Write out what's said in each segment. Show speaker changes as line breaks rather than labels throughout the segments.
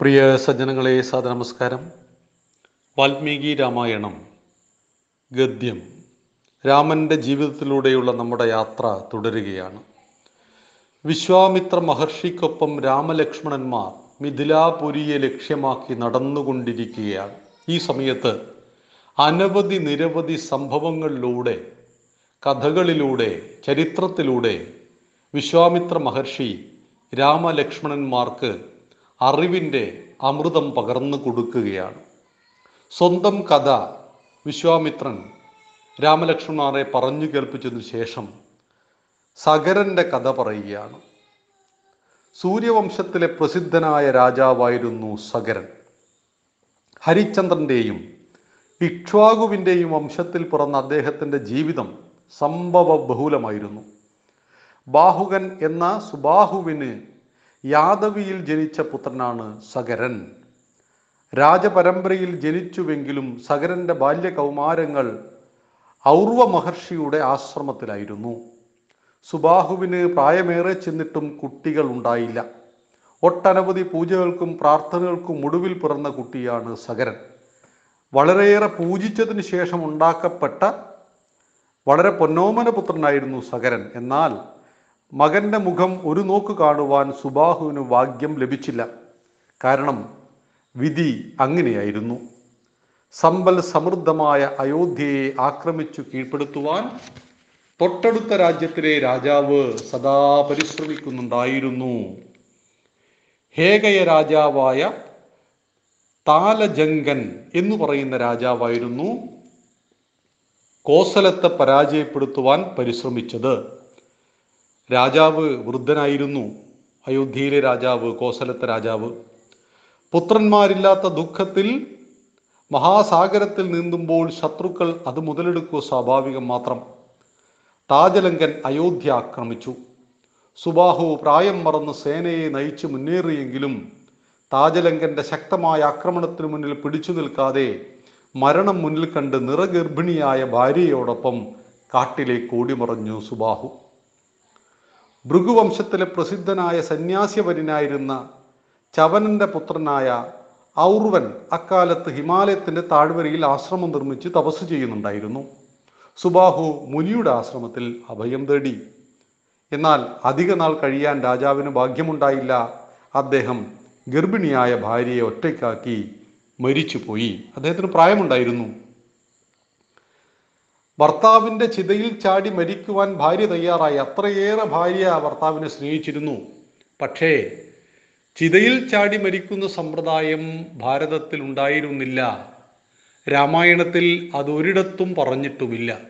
പ്രിയ സജ്ജനങ്ങളെ സാദ നമസ്കാരം വാൽമീകി രാമായണം ഗദ്യം. രാമന്റെ ജീവിതത്തിലൂടെയുള്ള നമ്മുടെ യാത്ര തുടരുകയാണ്. വിശ്വാമിത്ര മഹർഷിക്കൊപ്പം രാമലക്ഷ്മണന്മാർ മിഥിലാപുരിയെ ലക്ഷ്യമാക്കി നടന്നുകൊണ്ടിരിക്കുകയാണ്. ഈ സമയത്ത് അനവധി നിരവധി സംഭവങ്ങളിലൂടെ കഥകളിലൂടെ ചരിത്രത്തിലൂടെ വിശ്വാമിത്ര മഹർഷി രാമലക്ഷ്മണന്മാർക്ക് അറിവിന്റെ അമൃതം പകർന്നു കൊടുക്കുകയാണ്. സ്വന്തം കഥ വിശ്വാമിത്രൻ രാമലക്ഷ്മണാറെ പറഞ്ഞു കേൾപ്പിച്ചതിനു ശേഷം സഗരന്റെ കഥ പറയുകയാണ്. സൂര്യവംശത്തിലെ പ്രസിദ്ധനായ രാജാവായിരുന്നു സഗരൻ. ഹരിചന്ദ്രന്റെയും ഇക്ഷ്വാകുവിന്റെയും വംശത്തിൽ പിറന്ന അദ്ദേഹത്തിന്റെ ജീവിതം സംഭവ ബഹുലമായിരുന്നു ബാഹുകൻ എന്ന സുബാഹുവിന് യാദവിയിൽ ജനിച്ച പുത്രനാണ് സകരൻ രാജപരമ്പരയിൽ ജനിച്ചുവെങ്കിലും സഗരന്റെ ബാല്യകൗമാരങ്ങൾ ഔർവ മഹർഷിയുടെ ആശ്രമത്തിലായിരുന്നു. സുബാഹുവിന് പ്രായമേറെ ചെന്നിട്ടും കുട്ടികൾ ഉണ്ടായില്ല. ഒട്ടനവധി പൂജകൾക്കും പ്രാർത്ഥനകൾക്കും ഒടുവിൽ പിറന്ന കുട്ടിയാണ് സകരൻ വളരെയേറെ പൂജിച്ചതിന് ശേഷം ഉണ്ടാക്കപ്പെട്ട വളരെ പൊന്നോമന പുത്രനായിരുന്നു സകരൻ എന്നാൽ മകന്റെ മുഖം ഒരു നോക്ക് കാണുവാൻ സുബാഹുവിന് ഭാഗ്യം ലഭിച്ചില്ല. കാരണം വിധി അങ്ങനെയായിരുന്നു. സമ്പൽ സമൃദ്ധമായ അയോധ്യയെ ആക്രമിച്ചു കീഴ്പ്പെടുത്തുവാൻ തൊട്ടടുത്ത രാജ്യത്തിലെ രാജാവ് സദാ പരിശ്രമിക്കുന്നുണ്ടായിരുന്നു. ഹേഗയ രാജാവായ താലജങ്കൻ എന്ന് പറയുന്ന രാജാവായിരുന്നു. കോസലത്തെ പരാജയപ്പെടുത്തുവാൻ പരിശ്രമിച്ചത്. രാജാവ് വൃദ്ധനായിരുന്നു. അയോധ്യയിലെ രാജാവ് കോസലത്തെ രാജാവ്. പുത്രന്മാരില്ലാത്ത ദുഃഖത്തിൽ മഹാസാഗരത്തിൽ നീന്തുമ്പോൾ ശത്രുക്കൾ അത് മുതലെടുക്കുക സ്വാഭാവികം മാത്രം. താജലങ്കൻ അയോധ്യ ആക്രമിച്ചു. സുബാഹു പ്രായം മറന്ന് സേനയെ നയിച്ച് മുന്നേറിയെങ്കിലും താജലങ്കന്റെ ശക്തമായ ആക്രമണത്തിനു മുന്നിൽ പിടിച്ചു നിൽക്കാതെ മരണം മുന്നിൽ കണ്ട് നിറഗർഭിണിയായ ഭാര്യയോടൊപ്പം കാട്ടിലേക്ക് ഓടിമറഞ്ഞു സുബാഹു. ഭൃഗുവംശത്തിലെ പ്രസിദ്ധനായ സന്യാസ്യവരനായിരുന്ന ചവനന്റെ പുത്രനായ ഔർവൻ അക്കാലത്ത് ഹിമാലയത്തിന്റെ താഴ്വരയിൽ ആശ്രമം നിർമ്മിച്ച് തപസ് ചെയ്യുന്നുണ്ടായിരുന്നു. സുബാഹു മുനിയുടെ ആശ്രമത്തിൽ അഭയം തേടി. എന്നാൽ അധിക നാൾ കഴിയാൻ രാജാവിന് ഭാഗ്യമുണ്ടായില്ല. അദ്ദേഹം ഗർഭിണിയായ ഭാര്യയെ ഒറ്റയ്ക്കാക്കി മരിച്ചുപോയി. അദ്ദേഹത്തിന് പ്രായമുണ്ടായിരുന്നു. ഭർത്താവിന്റെ ചിതയിൽ ചാടി മരിക്കുവാൻ ഭാര്യ തയ്യാറായി. അത്രയേറെ ഭാര്യ ഭർത്താവിനെ സ്നേഹിച്ചിരുന്നു. പക്ഷേ ചിതയിൽ ചാടി മരിക്കുന്ന സമ്പ്രദായം ഭാരതത്തിൽ ഉണ്ടായിരുന്നില്ല. രാമായണത്തിൽ അതൊരിടത്തും പറഞ്ഞിട്ടുമില്ല.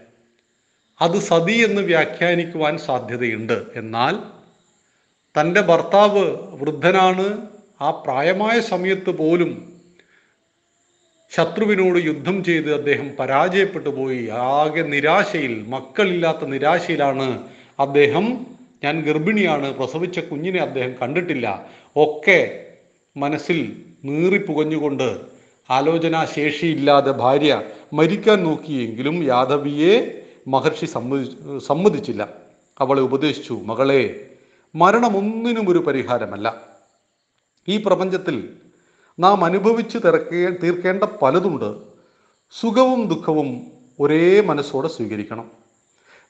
അത് സതി എന്ന് വ്യാഖ്യാനിക്കുവാൻ സാധ്യതയുണ്ട്. എന്നാൽ തന്റെ ഭർത്താവ് വൃദ്ധനാണ്. ആ പ്രായമായ സമയത്ത് പോലും ശത്രുവിനോട് യുദ്ധം ചെയ്ത് അദ്ദേഹം പരാജയപ്പെട്ടു പോയി. ആകെ നിരാശയിൽ മക്കളില്ലാത്ത നിരാശയിലാണ് അദ്ദേഹം. ഞാൻ ഗർഭിണിയാണ് പ്രസവിച്ച കുഞ്ഞിനെ അദ്ദേഹം കണ്ടിട്ടില്ല. ഒക്കെ മനസ്സിൽ നീറിപ്പുകഞ്ഞുകൊണ്ട് ആലോചനാ ശേഷിയില്ലാതെ ഭാര്യ മരിക്കാൻ നോക്കിയെങ്കിലും യാദവിയെ മഹർഷി സമ്മതി സമ്മതിച്ചില്ല. അവളെ ഉപദേശിച്ചു മകളെ മരണമൊന്നിനും ഒരു പരിഹാരമല്ല. ഈ പ്രപഞ്ചത്തിൽ നാം അനുഭവിച്ച് തിരക്കേ തീർക്കേണ്ട പലതുണ്ട്. സുഖവും ദുഃഖവും ഒരേ മനസ്സോടെ സ്വീകരിക്കണം.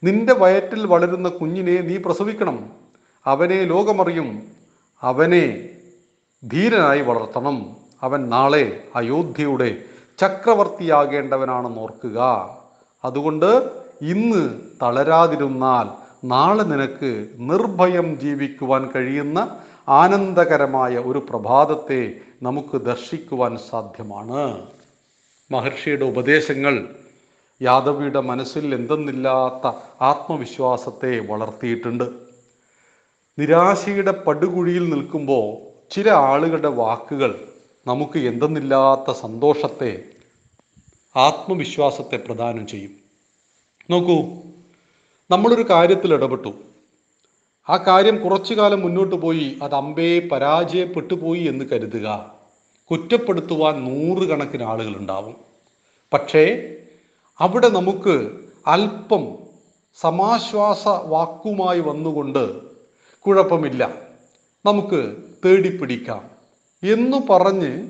നിന്റെ വയറ്റിൽ വളരുന്ന കുഞ്ഞിനെ നീ പ്രസവിക്കണം. അവനെ ലോകമറിയും. അവനെ ധീരനായി വളർത്തണം. അവൻ നാളെ അയോധ്യയുടെ ചക്രവർത്തിയാകേണ്ടവനാണെന്ന് ഓർക്കുക. അതുകൊണ്ട് ഇന്ന് തളരാതിരുന്നാൽ നാളെ നിനക്ക് നിർഭയം ജീവിക്കുവാൻ കഴിയുന്ന ആനന്ദകരമായ ഒരു പ്രഭാതത്തെ നമുക്ക് ദർശിക്കുവാൻ സാധ്യമാണ്. മഹർഷിയുടെ ഉപദേശങ്ങൾ യാദവിയുടെ മനസ്സിൽ എന്തെന്നില്ലാത്ത ആത്മവിശ്വാസത്തെ വളർത്തിയിട്ടുണ്ട്. നിരാശയുടെ പടുകുഴിയിൽ നിൽക്കുമ്പോൾ ചില ആളുകളുടെ വാക്കുകൾ നമുക്ക് എന്തെന്നില്ലാത്ത സന്തോഷത്തെ ആത്മവിശ്വാസത്തെ പ്രദാനം ചെയ്യും. നോക്കൂ നമ്മളൊരു കാര്യത്തിൽ ഇടപെട്ടു. ആ കാര്യം കുറച്ചു കാലം മുന്നോട്ട് പോയി അത് അമ്പേ പരാജയപ്പെട്ടു പോയി എന്ന് കരുതുക. കുറ്റപ്പെടുത്തുവാൻ നൂറുകണക്കിന് ആളുകൾ ഉണ്ടാവും. പക്ഷേ അവിടെ നമുക്ക് അല്പം സമാശ്വാസ വാക്കുമായി വന്നുകൊണ്ട് കുഴപ്പമില്ല. നമുക്ക് തേടിപ്പിടിക്കാം. എന്ന് പറഞ്ഞ്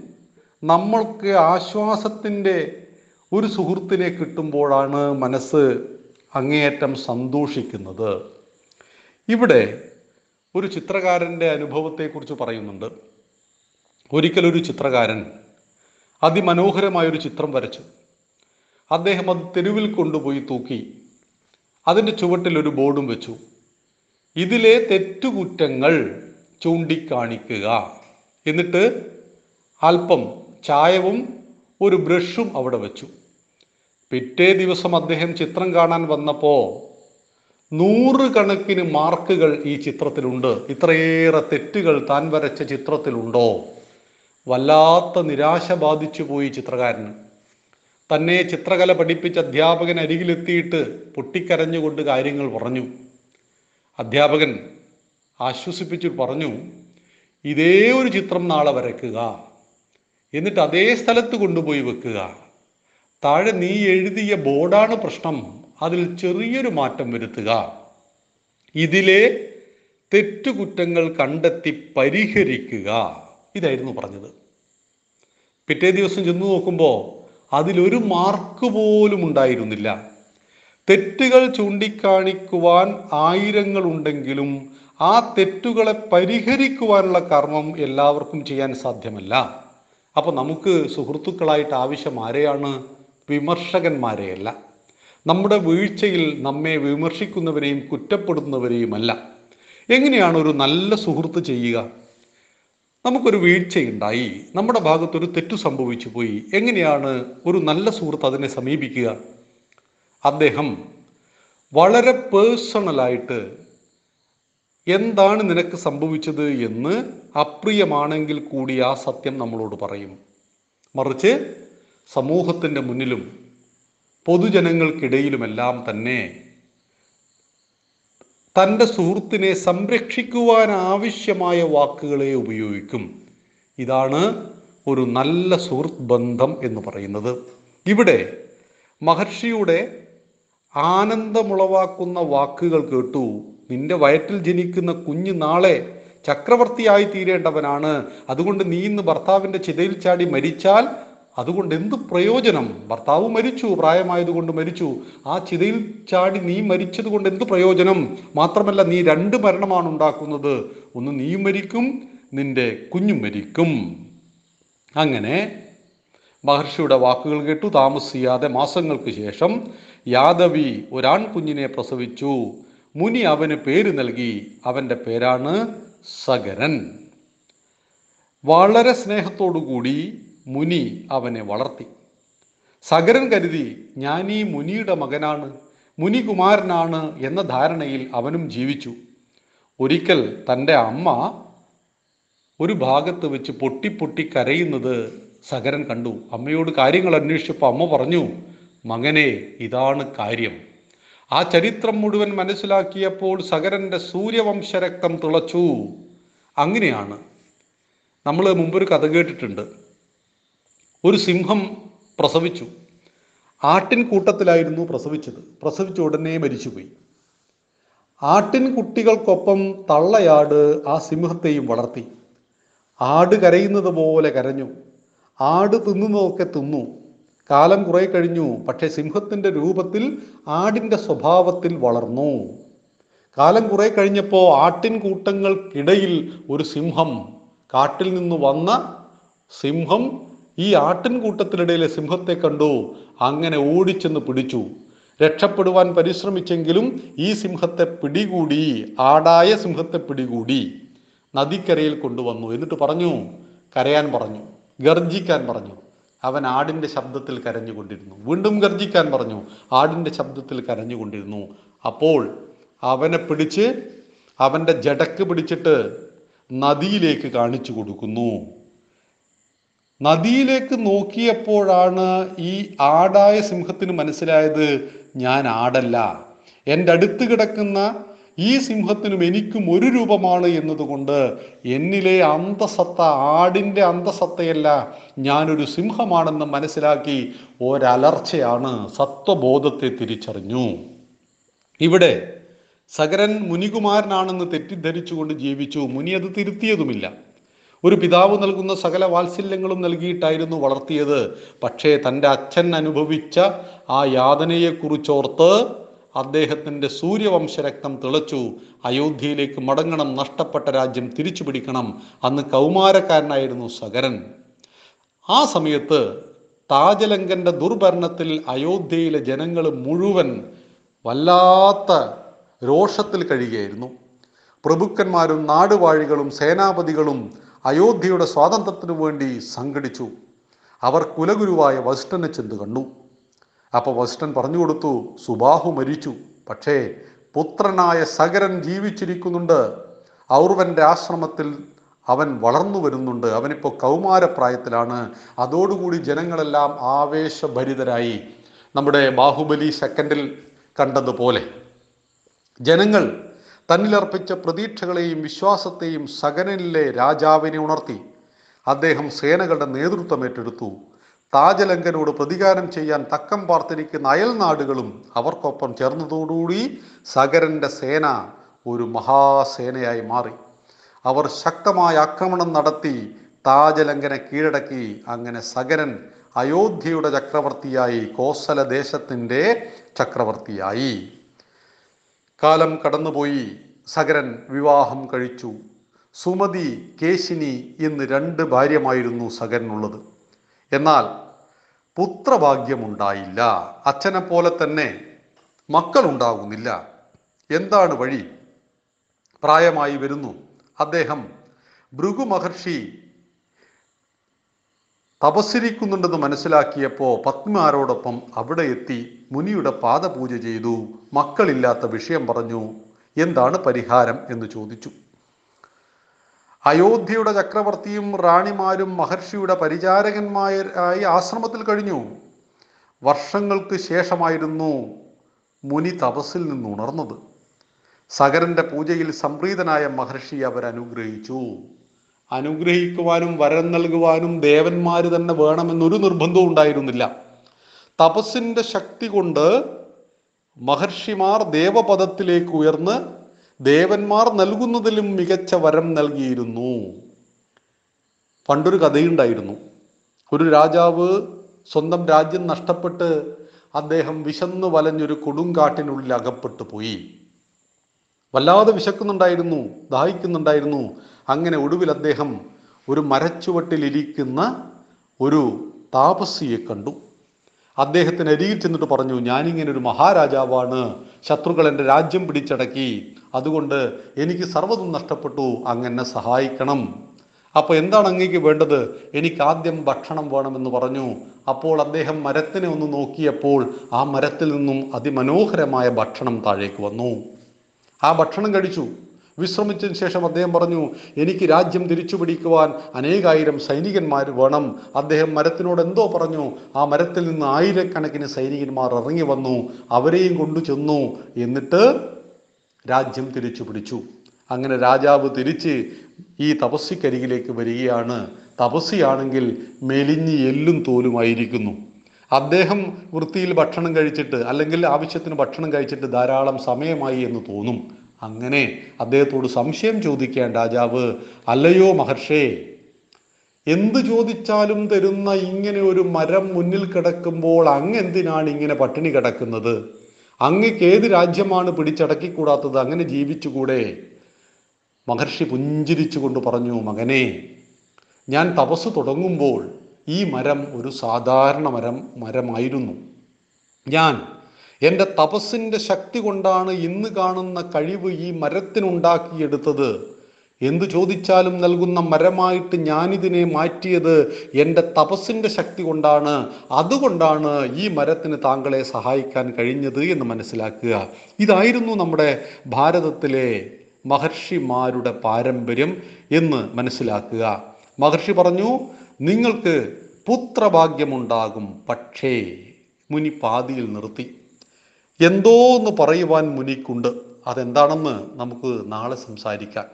നമ്മൾക്ക് ആശ്വാസത്തിന്റെ ഒരു സുഹൃത്തിനെ കിട്ടുമ്പോഴാണ് മനസ്സ് അങ്ങേയറ്റം സന്തോഷിക്കുന്നത്. ഇവിടെ ഒരു ചിത്രകാരന്റെ അനുഭവത്തെക്കുറിച്ച് പറയുന്നുണ്ട്. ഒരിക്കലൊരു ചിത്രകാരൻ അതിമനോഹരമായൊരു ചിത്രം വരച്ചു. അദ്ദേഹം അത് തെരുവിൽ കൊണ്ടുപോയി തൂക്കി അതിന്റെ ചുവട്ടിൽ ഒരു ബോർഡും വെച്ചു. ഇതിലെ തെറ്റുകുറ്റങ്ങൾ ചൂണ്ടിക്കാണിക്കുക. എന്നിട്ട് അല്പം ചായവും ഒരു ബ്രഷും അവിടെ വെച്ചു. പിറ്റേ ദിവസം അദ്ദേഹം ചിത്രം കാണാൻ വന്നപ്പോൾ നൂറുകണക്കിന് മാർക്കുകൾ ഈ ചിത്രത്തിലുണ്ട്. ഇത്രയേറെ തെറ്റുകൾ താൻ വരച്ച ചിത്രത്തിലുണ്ടോ? വല്ലാത്ത നിരാശ ബാധിച്ചു പോയി ചിത്രകാരന് തന്നെ ചിത്രകല പഠിപ്പിച്ച അധ്യാപകൻ അരികിലെത്തിയിട്ട് പൊട്ടിക്കരഞ്ഞുകൊണ്ട് കാര്യങ്ങൾ പറഞ്ഞു. അധ്യാപകൻ ആശ്വസിപ്പിച്ചു പറഞ്ഞു ഇതേ ഒരു ചിത്രം നാളെ വരയ്ക്കുക. എന്നിട്ട് അതേ സ്ഥലത്ത് കൊണ്ടുപോയി വെക്കുക. താഴെ നീ എഴുതിയ ബോർഡാണ് പ്രശ്നം. അതിൽ ചെറിയൊരു മാറ്റം വരുത്തുക. ഇതിലെ തെറ്റുകുറ്റങ്ങൾ കണ്ടെത്തി പരിഹരിക്കുക. ഇതായിരുന്നു പറഞ്ഞത്. പിറ്റേ ദിവസം ചെന്ന് നോക്കുമ്പോൾ അതിലൊരു മാർക്ക് പോലും ഉണ്ടായിരുന്നില്ല. തെറ്റുകൾ ചൂണ്ടിക്കാണിക്കുവാൻ ആയിരങ്ങൾ ഉണ്ടെങ്കിലും ആ തെറ്റുകളെ പരിഹരിക്കുവാനുള്ള കർമ്മം എല്ലാവർക്കും ചെയ്യാൻ സാധ്യമല്ല. അപ്പോൾ നമുക്ക് സുഹൃത്തുക്കളായിട്ട് ആവശ്യം ആരെയാണ്? വിമർശകന്മാരെയല്ല. നമ്മുടെ വീഴ്ചയിൽ നമ്മെ വിമർശിക്കുന്നവരെയും കുറ്റപ്പെടുന്നവരെയുമല്ല എങ്ങനെയാണ് ഒരു നല്ല സുഹൃത്ത് ചെയ്യുക? നമുക്കൊരു വീഴ്ചയുണ്ടായി. നമ്മുടെ ഭാഗത്തൊരു തെറ്റു സംഭവിച്ചു പോയി. എങ്ങനെയാണ് ഒരു നല്ല സുഹൃത്ത് അതിനെ സമീപിക്കുക? അദ്ദേഹം വളരെ പേഴ്സണലായിട്ട് എന്താണ് നിനക്ക് സംഭവിച്ചത് എന്ന് അപ്രിയമാണെങ്കിൽ കൂടി ആ സത്യം നമ്മളോട് പറയും. മറിച്ച് സമൂഹത്തിന്റെ മുന്നിലും പൊതുജനങ്ങൾക്കിടയിലുമെല്ലാം തന്നെ തന്റെ സുഹൃത്തിനെ സംരക്ഷിക്കുവാൻ ആവശ്യമായ വാക്കുകളെ ഉപയോഗിക്കും. ഇതാണ് ഒരു നല്ല സുഹൃത്ത് ബന്ധം എന്ന് പറയുന്നത്. ഇവിടെ മഹർഷിയുടെ ആനന്ദമുളവാക്കുന്ന വാക്കുകൾ കേട്ടു. നിന്റെ വയറ്റിൽ ജനിക്കുന്ന കുഞ്ഞ് നാളെ ചക്രവർത്തിയായി തീരേണ്ടവനാണ്. അതുകൊണ്ട് നീ ഇന്ന് ഭർത്താവിന്റെ ചിതയിൽ ചാടി മരിച്ചാൽ അതുകൊണ്ട് എന്ത് പ്രയോജനം? ഭർത്താവ് മരിച്ചു പ്രായമായതുകൊണ്ട് മരിച്ചു. ആ ചിതയിൽ ചാടി നീ മരിച്ചത് കൊണ്ട് എന്ത് പ്രയോജനം? മാത്രമല്ല നീ രണ്ട് മരണമാണ് ഉണ്ടാക്കുന്നത്. ഒന്ന് നീ മരിക്കും നിന്റെ കുഞ്ഞും മരിക്കും. അങ്ങനെ മഹർഷിയുടെ വാക്കുകൾ കേട്ടു. താമസിയാതെ മാസങ്ങൾക്ക് ശേഷം യാദവി ഒരാൺകുഞ്ഞിനെ പ്രസവിച്ചു. മുനി അവന് പേര് നൽകി. അവന്റെ പേരാണ് സഗരൻ. വളരെ സ്നേഹത്തോടുകൂടി മുനി അവനെ വളർത്തി. സഗരൻ കരുതി ഞാൻ ഈ മുനിയുടെ മകനാണ് മുനികുമാരനാണ് എന്ന ധാരണയിൽ അവനും ജീവിച്ചു. ഒരിക്കൽ തന്റെ അമ്മ ഒരു ഭാഗത്ത് വെച്ച് പൊട്ടി പൊട്ടി കരയുന്നത് സഗരൻ കണ്ടു. അമ്മയോട് കാര്യങ്ങൾ അന്വേഷിച്ചപ്പോൾ അമ്മ പറഞ്ഞു മകനെ ഇതാണ് കാര്യം. ആ ചരിത്രം മുഴുവൻ മനസ്സിലാക്കിയപ്പോൾ സഗരന്റെ സൂര്യവംശരക്തം തിളച്ചു. അങ്ങനെയാണ്. നമ്മൾ മുമ്പൊരു കഥ കേട്ടിട്ടുണ്ട്. ഒരു സിംഹം പ്രസവിച്ചു. ആട്ടിൻ കൂട്ടത്തിലായിരുന്നു പ്രസവിച്ചത്. പ്രസവിച്ച ഉടനെ മരിച്ചുപോയി. ആട്ടിൻ കുട്ടികൾക്കൊപ്പം തള്ളയാട് ആ സിംഹത്തെയും വളർത്തി. ആട് കരയുന്നത് പോലെ കരഞ്ഞു. ആട് തിന്നുന്നതൊക്കെ തിന്നു. കാലം കുറെ കഴിഞ്ഞു. പക്ഷേ സിംഹത്തിന്റെ രൂപത്തിൽ ആടിന്റെ സ്വഭാവത്തിൽ വളർന്നു. കാലം കുറെ കഴിഞ്ഞപ്പോൾ ആട്ടിൻ കൂട്ടങ്ങൾക്കിടയിൽ ഒരു സിംഹം കാട്ടിൽ നിന്ന് വന്ന സിംഹം ഈ ആട്ടിൻകൂട്ടത്തിനിടയിലെ സിംഹത്തെ കണ്ടു. അങ്ങനെ ഓടിച്ചെന്ന് പിടിച്ചു. രക്ഷപ്പെടുവാൻ പരിശ്രമിച്ചെങ്കിലും ഈ സിംഹത്തെ പിടികൂടി ആടായ സിംഹത്തെ പിടികൂടി നദിക്കരയിൽ കൊണ്ടുവന്നു. എന്നിട്ട് പറഞ്ഞു കരയാൻ പറഞ്ഞു ഗർജിക്കാൻ പറഞ്ഞു. അവൻ ആടിന്റെ ശബ്ദത്തിൽ കരഞ്ഞുകൊണ്ടിരുന്നു. വീണ്ടും ഗർജിക്കാൻ പറഞ്ഞു ആടിന്റെ ശബ്ദത്തിൽ കരഞ്ഞുകൊണ്ടിരുന്നു. അപ്പോൾ അവനെ പിടിച്ച് അവന്റെ ജടക്ക് പിടിച്ചിട്ട് നദിയിലേക്ക് കാണിച്ചു കൊടുക്കുന്നു. നദിയിലേക്ക് നോക്കിയപ്പോഴാണ് ഈ ആടായ സിംഹത്തിന് മനസ്സിലായത് ഞാൻ ആടല്ല. എന്റെ അടുത്ത് കിടക്കുന്ന ഈ സിംഹത്തിനും എനിക്കും ഒരു രൂപമാണ് എന്നതുകൊണ്ട് എന്നിലെ അന്തസത്ത ആടിന്റെ അന്തസത്തയല്ല ഞാനൊരു സിംഹമാണെന്ന് മനസ്സിലാക്കി ഒരലർച്ചയാണ് സത്വബോധത്തെ തിരിച്ചറിഞ്ഞു. ഇവിടെ സകരൻ മുനികുമാരനാണെന്ന് തെറ്റിദ്ധരിച്ചുകൊണ്ട് ജീവിച്ചു. മുനി അത് തിരുത്തിയതുമില്ല. ഒരു പിതാവ് നൽകുന്ന സകല വാത്സല്യങ്ങളും നൽകിയിട്ടായിരുന്നു വളർത്തിയത്. പക്ഷേ തന്റെ അച്ഛൻ അനുഭവിച്ച ആ യാതനയെക്കുറിച്ചോർത്ത് അദ്ദേഹത്തിന്റെ സൂര്യവംശരക്തം തിളച്ചു. അയോധ്യയിലേക്ക് മടങ്ങണം നഷ്ടപ്പെട്ട രാജ്യം തിരിച്ചു പിടിക്കണം അന്ന് കൗമാരക്കാരനായിരുന്നു സകരൻ. ആ സമയത്ത് താജലങ്കന്റെ ദുർഭരണത്തിൽ അയോധ്യയിലെ ജനങ്ങൾ മുഴുവൻ വല്ലാത്ത രോഷത്തിൽ കഴിയുകയായിരുന്നു. പ്രഭുക്കന്മാരും നാടുവാഴികളും സേനാപതികളും അയോധ്യയുടെ സ്വാതന്ത്ര്യത്തിനു വേണ്ടി സംഘടിച്ചു. അവർ കുലഗുരുവായ വസിഷ്ഠനെ ചെന്ന് കണ്ടു. അപ്പോൾ വസിഷ്ഠൻ പറഞ്ഞു കൊടുത്തു സുബാഹു മരിച്ചു. പക്ഷേ പുത്രനായ സഗരൻ ജീവിച്ചിരിക്കുന്നുണ്ട്. ഔർവന്റെ ആശ്രമത്തിൽ അവൻ വളർന്നു വരുന്നുണ്ട്. അവനിപ്പോൾ കൗമാരപ്രായത്തിലാണ്. അതോടുകൂടി ജനങ്ങളെല്ലാം ആവേശഭരിതരായി. നമ്മുടെ ബാഹുബലി സെക്കൻഡിൽ കണ്ടതുപോലെ ജനങ്ങൾ തന്നിലർപ്പിച്ച പ്രതീക്ഷകളെയും വിശ്വാസത്തെയും സകനനിലെ രാജാവിനെ ഉണർത്തി. അദ്ദേഹം സേനകളുടെ നേതൃത്വം ഏറ്റെടുത്തു. താജലങ്കനോട് പ്രതികാരം ചെയ്യാൻ തക്കം പാർത്തിരിക്കുന്ന അയൽനാടുകളും അവർക്കൊപ്പം ചേർന്നതോടുകൂടി സഗരന്റെ സേന ഒരു മഹാസേനയായി മാറി. അവർ ശക്തമായ ആക്രമണം നടത്തി താജലങ്കനെ കീഴടക്കി. അങ്ങനെ സകരൻ അയോധ്യയുടെ ചക്രവർത്തിയായി കോസല ദേശത്തിന്റെ ചക്രവർത്തിയായി. കാലം കടന്നുപോയി സഗരൻ വിവാഹം കഴിച്ചു. സുമതി കേശിനി എന്ന് രണ്ട് ഭാര്യമായിരുന്നു സഗരനുള്ളത് എന്നാൽ പുത്രഭാഗ്യമുണ്ടായില്ല. അച്ഛനെ പോലെ തന്നെ മക്കളുണ്ടാകുന്നില്ല എന്താണ് വഴി? പ്രായമായി വരുന്നു. അദ്ദേഹം ഭൃഗു മഹർഷി തപസ്സിരിക്കുന്നുണ്ടെന്ന് മനസ്സിലാക്കിയപ്പോൾ പത്മാരോടൊപ്പം അവിടെ എത്തി മുനിയുടെ പാദപൂജ ചെയ്തു. മക്കളില്ലാത്ത വിഷയം പറഞ്ഞു. എന്താണ് പരിഹാരം എന്ന് ചോദിച്ചു. അയോധ്യയുടെ ചക്രവർത്തിയും റാണിമാരും മഹർഷിയുടെ പരിചാരകന്മാരായി ആശ്രമത്തിൽ കഴിഞ്ഞു. വർഷങ്ങൾക്ക് ശേഷമായിരുന്നു മുനി തപസ്സിൽ നിന്ന് ഉണർന്നത് സഗരന്റെ പൂജയിൽ സംപ്രീതനായ മഹർഷി അവരനുഗ്രഹിച്ചു അനുഗ്രഹിക്കുവാനും വരം നൽകുവാനും ദേവന്മാർ തന്നെ വേണമെന്നൊരു നിർബന്ധവും ഉണ്ടായിരുന്നില്ല. തപസ്സിന്റെ ശക്തി കൊണ്ട് മഹർഷിമാർ ദേവപദത്തിലേക്ക് ഉയർന്ന് ദേവന്മാർ നൽകുന്നതിലും മികച്ച വരം നൽകിയിരുന്നു. പണ്ടൊരു കഥയുണ്ടായിരുന്നു. ഒരു രാജാവ് സ്വന്തം രാജ്യം നഷ്ടപ്പെട്ട് അദ്ദേഹം വിശന്നു വലഞ്ഞൊരു കൊടുങ്കാട്ടിനുള്ളിൽ അകപ്പെട്ടു പോയി വല്ലാതെ വിശക്കുന്നുണ്ടായിരുന്നു ദാഹിക്കുന്നുണ്ടായിരുന്നു. അങ്ങനെ ഒടുവിൽ അദ്ദേഹം ഒരു മരച്ചുവട്ടിലിരിക്കുന്ന ഒരു താപസിയെ കണ്ടു. അദ്ദേഹത്തിന് അരികിൽ ചെന്നിട്ട് പറഞ്ഞു ഞാനിങ്ങനെ ഒരു മഹാരാജാവാണ്. ശത്രുക്കൾ എന്റെ രാജ്യം പിടിച്ചടക്കി. അതുകൊണ്ട് എനിക്ക് സർവതും നഷ്ടപ്പെട്ടു. അങ്ങനെ സഹായിക്കണം. അപ്പോൾ എന്താണ് അങ്ങേക്ക് വേണ്ടത്? എനിക്ക് ആദ്യം ഭക്ഷണം വേണമെന്ന് പറഞ്ഞു. അപ്പോൾ അദ്ദേഹം മരത്തിനെ ഒന്ന് നോക്കിയപ്പോൾ ആ മരത്തിൽ നിന്നും അതിമനോഹരമായ ഭക്ഷണം താഴേക്ക് വന്നു. ആ ഭക്ഷണം കഴിച്ചു. വിശ്രമിച്ചതിന് ശേഷം അദ്ദേഹം പറഞ്ഞു എനിക്ക് രാജ്യം തിരിച്ചു പിടിക്കുവാൻ അനേകായിരം സൈനികന്മാർ വേണം. അദ്ദേഹം മരത്തിനോട് എന്തോ പറഞ്ഞു. ആ മരത്തിൽ നിന്ന് ആയിരക്കണക്കിന് സൈനികന്മാർ ഇറങ്ങി വന്നു. അവരെയും കൊണ്ടു ചെന്നു. എന്നിട്ട് രാജ്യം തിരിച്ചു പിടിച്ചു അങ്ങനെ രാജാവ് തിരിച്ച് ഈ തപസ്സിക്കരികിലേക്ക് വരികയാണ്. തപസ്സിയാണെങ്കിൽ മെലിഞ്ഞ് എല്ലും തോലുമായിരിക്കുന്നു. അദ്ദേഹം വൃത്തിയിൽ ഭക്ഷണം കഴിച്ചിട്ട് അല്ലെങ്കിൽ ആവശ്യത്തിന് ഭക്ഷണം കഴിച്ചിട്ട് ധാരാളം സമയമായി എന്ന് തോന്നും. അങ്ങനെ അദ്ദേഹത്തോട് സംശയം ചോദിക്കാൻ രാജാവ് അല്ലയോ മഹർഷേ എന്ത് ചോദിച്ചാലും തരുന്ന ഇങ്ങനെ ഒരു മരം മുന്നിൽ കിടക്കുമ്പോൾ അങ്ങ് എന്തിനാണ് ഇങ്ങനെ പട്ടിണി കിടക്കുന്നത്? അങ്ങക്ക് ഏത് രാജ്യമാണ് പിടിച്ചടക്കിക്കൂടാത്തത്? അങ്ങനെ ജീവിച്ചുകൂടെ? മഹർഷി പുഞ്ചിരിച്ചുകൊണ്ട് പറഞ്ഞു മകനെ ഞാൻ തപസ് തുടങ്ങുമ്പോൾ ഈ മരം ഒരു സാധാരണ മരം മരമായിരുന്നു. ഞാൻ എന്റെ തപസ്സിന്റെ ശക്തി കൊണ്ടാണ് ഇന്ന് കാണുന്ന കഴിവ് ഈ മരത്തിനുണ്ടാക്കിയെടുത്തത്. എന്തു ചോദിച്ചാലും നൽകുന്ന മരമായിട്ട് ഞാനിതിനെ മാറ്റിയത് എന്റെ തപസ്സിന്റെ ശക്തി കൊണ്ടാണ്. അതുകൊണ്ടാണ് ഈ മരത്തിന് താങ്കളെ സഹായിക്കാൻ കഴിഞ്ഞത് എന്ന് മനസ്സിലാക്കുക. ഇതായിരുന്നു നമ്മുടെ ഭാരതത്തിലെ മഹർഷിമാരുടെ പാരമ്പര്യം എന്ന് മനസ്സിലാക്കുക. മഹർഷി പറഞ്ഞു നിങ്ങൾക്ക് പുത്രഭാഗ്യമുണ്ടാകും പക്ഷേ മുനി പാതിയിൽ നിർത്തി. എന്തോ എന്ന് പറയുവാൻ മുനിക്കുണ്ട് അതെന്താണെന്ന് നമുക്ക് നാളെ സംസാരിക്കാം.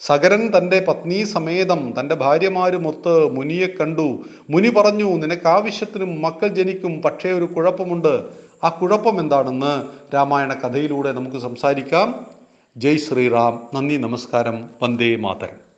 സകരൻ തന്റെ പത്നി സമേതം തന്റെ ഭാര്യമാരുമൊത്ത് മുനിയെ കണ്ടു. മുനി പറഞ്ഞു നിനക്ക് ആവശ്യത്തിനും മക്കൾ ജനിക്കും പക്ഷേ ഒരു കുഴപ്പമുണ്ട്. ആ കുഴപ്പം എന്താണെന്ന് രാമായണ കഥയിലൂടെ നമുക്ക് സംസാരിക്കാം. ജയ് ശ്രീറാം. നന്ദി നമസ്കാരം. വന്ദേ മാതരം.